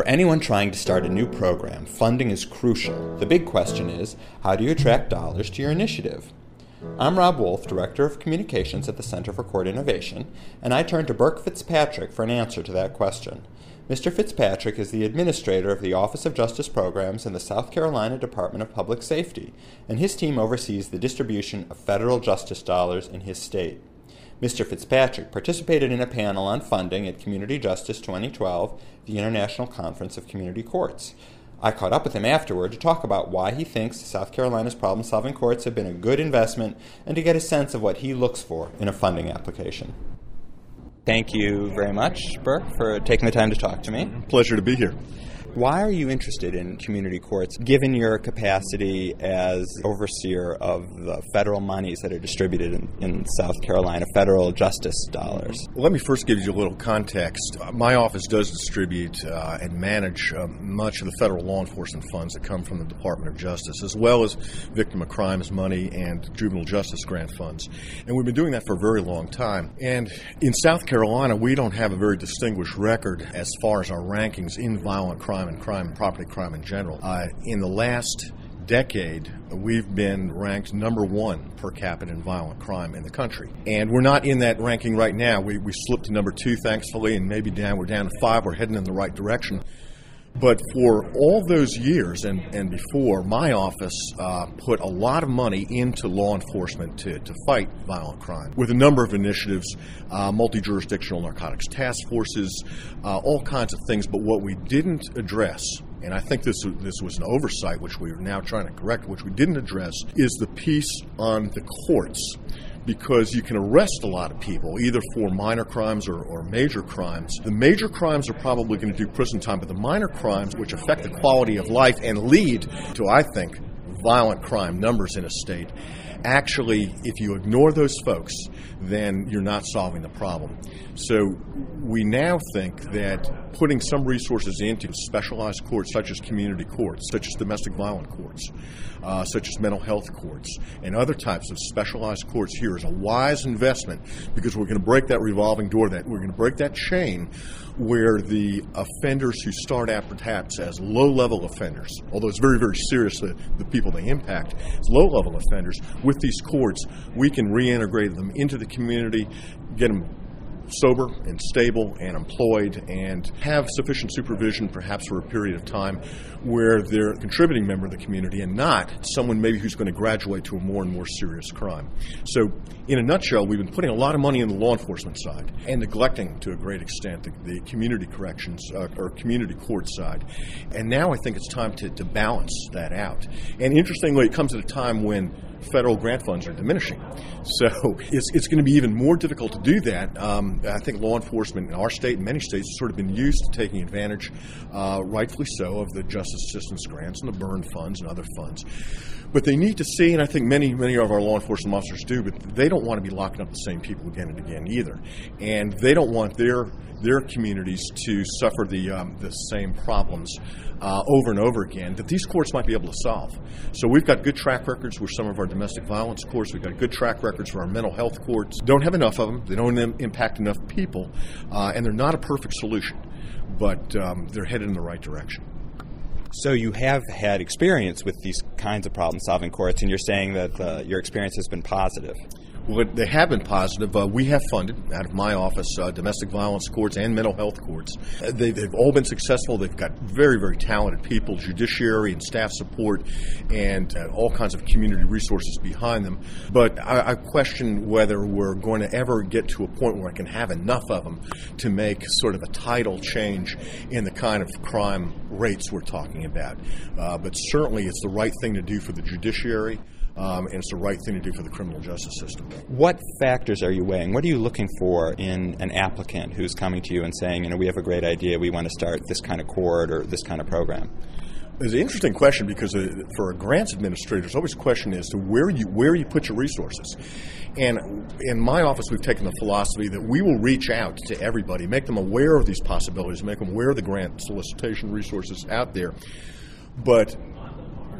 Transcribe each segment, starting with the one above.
For anyone trying to start a new program, funding is crucial. The big question is how do you attract dollars to your initiative? I'm Rob Wolf, Director of Communications at the Center for Court Innovation, and I turn to Burke Fitzpatrick for an answer to that question. Mr. Fitzpatrick is the administrator of the Office of Justice Programs in the South Carolina Department of Public Safety, and his team oversees the distribution of federal justice dollars in his state. Mr. Fitzpatrick participated in a panel on funding at Community Justice 2012, the International Conference of Community Courts. I caught up with him afterward to talk about why he thinks South Carolina's problem solving courts have been a good investment and to get a sense of what he looks for in a funding application. Thank you very much, Burke, for taking the time to talk to me. Pleasure to be here. Why are you interested in community courts, given your capacity as overseer of the federal monies that are distributed in, in South Carolina, federal justice dollars? Let me first give you a little context. My office does distribute uh, and manage uh, much of the federal law enforcement funds that come from the Department of Justice, as well as victim of crimes money and juvenile justice grant funds. And we've been doing that for a very long time. And in South Carolina, we don't have a very distinguished record as far as our rankings in violent crime crime and crime and property crime in general. Uh, in the last decade, we've been ranked number one per capita in violent crime in the country. And we're not in that ranking right now. We, we slipped to number two, thankfully, and maybe down, we're down to five. We're heading in the right direction. But for all those years and, and before, my office uh, put a lot of money into law enforcement to, to fight violent crime with a number of initiatives, uh, multi jurisdictional narcotics task forces, uh, all kinds of things. But what we didn't address and I think this this was an oversight, which we are now trying to correct, which we didn't address, is the piece on the courts because you can arrest a lot of people, either for minor crimes or, or major crimes. The major crimes are probably going to do prison time, but the minor crimes, which affect the quality of life and lead to, I think, violent crime numbers in a state, actually, if you ignore those folks, then you're not solving the problem. So we now think that putting some resources into specialized courts, such as community courts, such as domestic violence courts, uh, such as mental health courts, and other types of specialized courts here is a wise investment because we're going to break that revolving door, that we're going to break that chain where the offenders who start out perhaps as low level offenders, although it's very, very serious, the, the people they impact, low level offenders, with these courts, we can reintegrate them into the community, get them sober and stable and employed and have sufficient supervision perhaps for a period of time where they're a contributing member of the community and not someone maybe who's going to graduate to a more and more serious crime. So, in a nutshell, we've been putting a lot of money in the law enforcement side and neglecting to a great extent the, the community corrections uh, or community court side. And now I think it's time to, to balance that out. And interestingly, it comes at a time when federal grant funds are diminishing. So it's, it's going to be even more difficult to do that. Um, I think law enforcement in our state and many states has sort of been used to taking advantage, uh, rightfully so, of the justice assistance grants and the Byrne funds and other funds. But they need to see, and I think many, many of our law enforcement officers do, but they don't want to be locking up the same people again and again either. And they don't want their their communities to suffer the um, the same problems uh, over and over again that these courts might be able to solve. So we've got good track records with some of our domestic violence courts. We've got good track records for our mental health courts. Don't have enough of them. They don't impact enough people, uh, and they're not a perfect solution, but um, they're headed in the right direction. So you have had experience with these kinds of problem-solving courts, and you're saying that uh, your experience has been positive. Well, they have been positive. Uh, we have funded out of my office uh, domestic violence courts and mental health courts. Uh, they, have all been successful. They've got very, very talented people, judiciary and staff support, and uh, all kinds of community resources behind them. But I, I, question whether we're going to ever get to a point where I can have enough of them to make sort of a tidal change in the kind of crime rates we're talking about. Uh, but certainly, it's the right thing to do for the judiciary um, and it's the right thing to do for the criminal justice system. What factors are you weighing? What are you looking for in an applicant who's coming to you and saying, you know, we have a great idea, we want to start this kind of court or this kind of program? It's an interesting question because uh, for a grants administrator, there's always a question as to where you where you put your resources. And in my office, we've taken the philosophy that we will reach out to everybody, make them aware of these possibilities, make them aware of the grant solicitation resources out there. But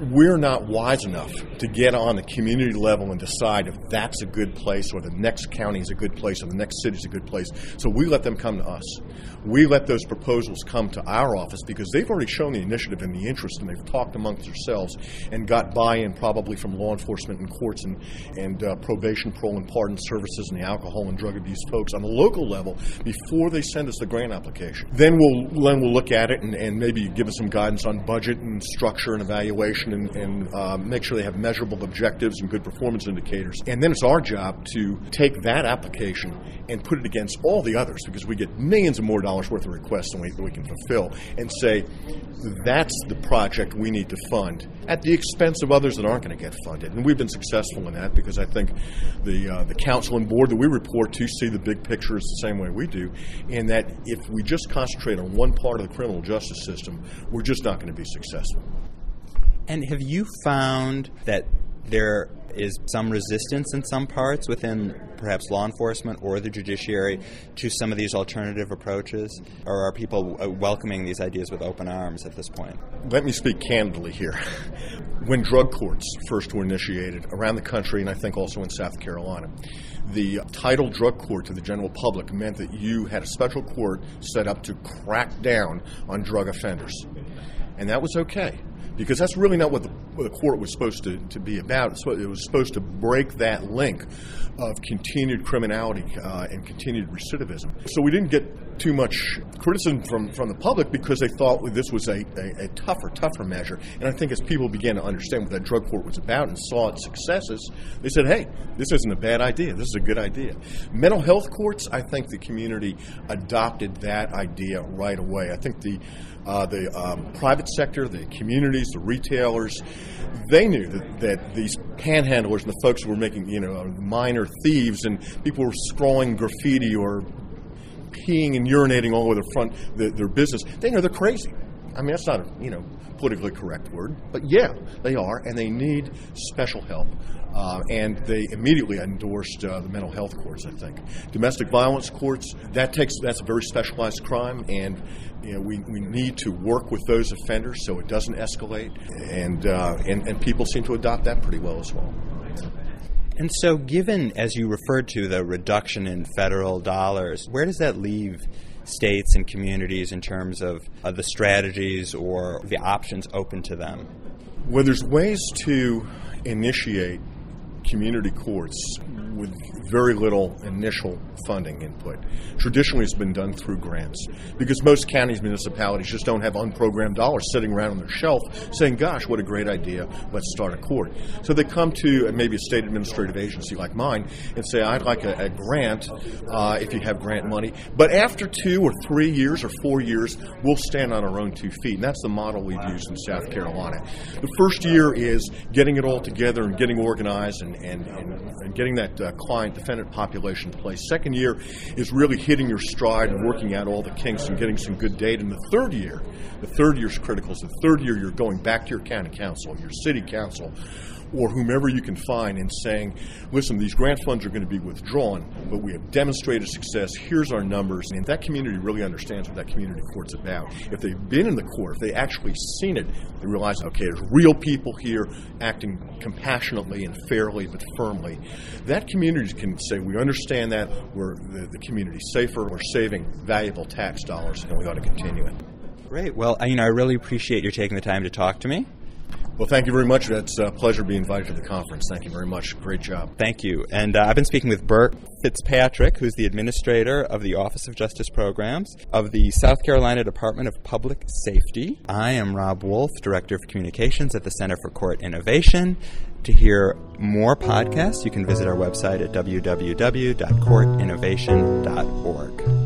we're not wise enough to get on the community level and decide if that's a good place or the next county is a good place or the next city is a good place. So we let them come to us. We let those proposals come to our office because they've already shown the initiative and the interest and they've talked amongst themselves and got buy-in probably from law enforcement and courts and, and uh, probation, parole, and pardon services and the alcohol and drug abuse folks on the local level before they send us the grant application. Then we'll then we'll look at it and, and maybe give us some guidance on budget and structure and evaluation and, and uh, make sure they have measurable objectives and good performance indicators. And then it's our job to take that application and put it against all the others because we get millions of more dollars worth of requests than we, we can fulfill and say that's the project we need to fund at the expense of others that aren't going to get funded. And we've been successful in that because I think the uh, the council and board that we report to see the big picture is the same way we do, and that if we just concentrate on one part of the criminal justice system, we're just not going to be successful. And have you found that there is some resistance in some parts within perhaps law enforcement or the judiciary to some of these alternative approaches? Or are people uh, welcoming these ideas with open arms at this point? Let me speak candidly here. When drug courts first were initiated around the country, and I think also in South Carolina, the title drug court to the general public meant that you had a special court set up to crack down on drug offenders. And that was okay because that's really not what the, what the court was supposed to, to be about. It was supposed to break that link of continued criminality uh, and continued recidivism. So we didn't get too much criticism from, from the public because they thought this was a, a, a tougher, tougher measure. And I think as people began to understand what that drug court was about and saw its successes, they said, hey, this isn't a bad idea. This is a good idea. Mental health courts, I think the community adopted that idea right away. I think the uh, the um, private sector, the communities, the retailers, they knew that, that these panhandlers and the folks who were making, you know, minor thieves and people were scrawling graffiti or peeing and urinating all over the front the, their business. They know they're crazy. I mean, that's not a you know politically correct word, but yeah, they are, and they need special help. Uh, and they immediately endorsed uh, the mental health courts. I think domestic violence courts that takes that's a very specialized crime, and you know, we, we need to work with those offenders so it doesn't escalate, and, uh, and and people seem to adopt that pretty well as well. And so, given as you referred to the reduction in federal dollars, where does that leave? states and communities in terms of the strategies or the options open to them? Well, there's ways to initiate community courts with very little initial funding input. Traditionally, it's been done through grants because most counties, municipalities just don't have unprogrammed dollars sitting around on their shelf saying, Gosh, what a great idea, let's start a court. So they come to maybe a state administrative agency like mine and say, I'd like a, a grant uh, if you have grant money. But after two or three years or four years, we'll stand on our own two feet. And that's the model we've used in South Carolina. The first year is getting it all together and getting organized and, and, and, and getting that uh, client defendant population place. Second year is really hitting your stride and working out all the kinks and getting some good data. And the third year, the third year is critical. So the third year, you're going back to your county council, your city council, or whomever you can find and saying, listen, these grant funds are going to be withdrawn, but we have demonstrated success. Here's our numbers. And that community really understands what that community court's about. If they've been in the court, if they actually seen it, they realize, okay, there's real people here acting compassionately and fairly but firmly. That community can say, we understand that, we're the, the community safer, we're saving valuable tax dollars, and we ought to continue it. Great. Well, you know, I really appreciate you taking the time to talk to me. Well, thank you very much. It's a pleasure being invited to the conference. Thank you very much. Great job. Thank you. And uh, I've been speaking with Burke Fitzpatrick, who's the administrator of the Office of Justice Programs of the South Carolina Department of Public Safety. I am Rob Wolf, Director of Communications at the Center for Court Innovation. To hear more podcasts, you can visit our website at www.courtinnovation.org.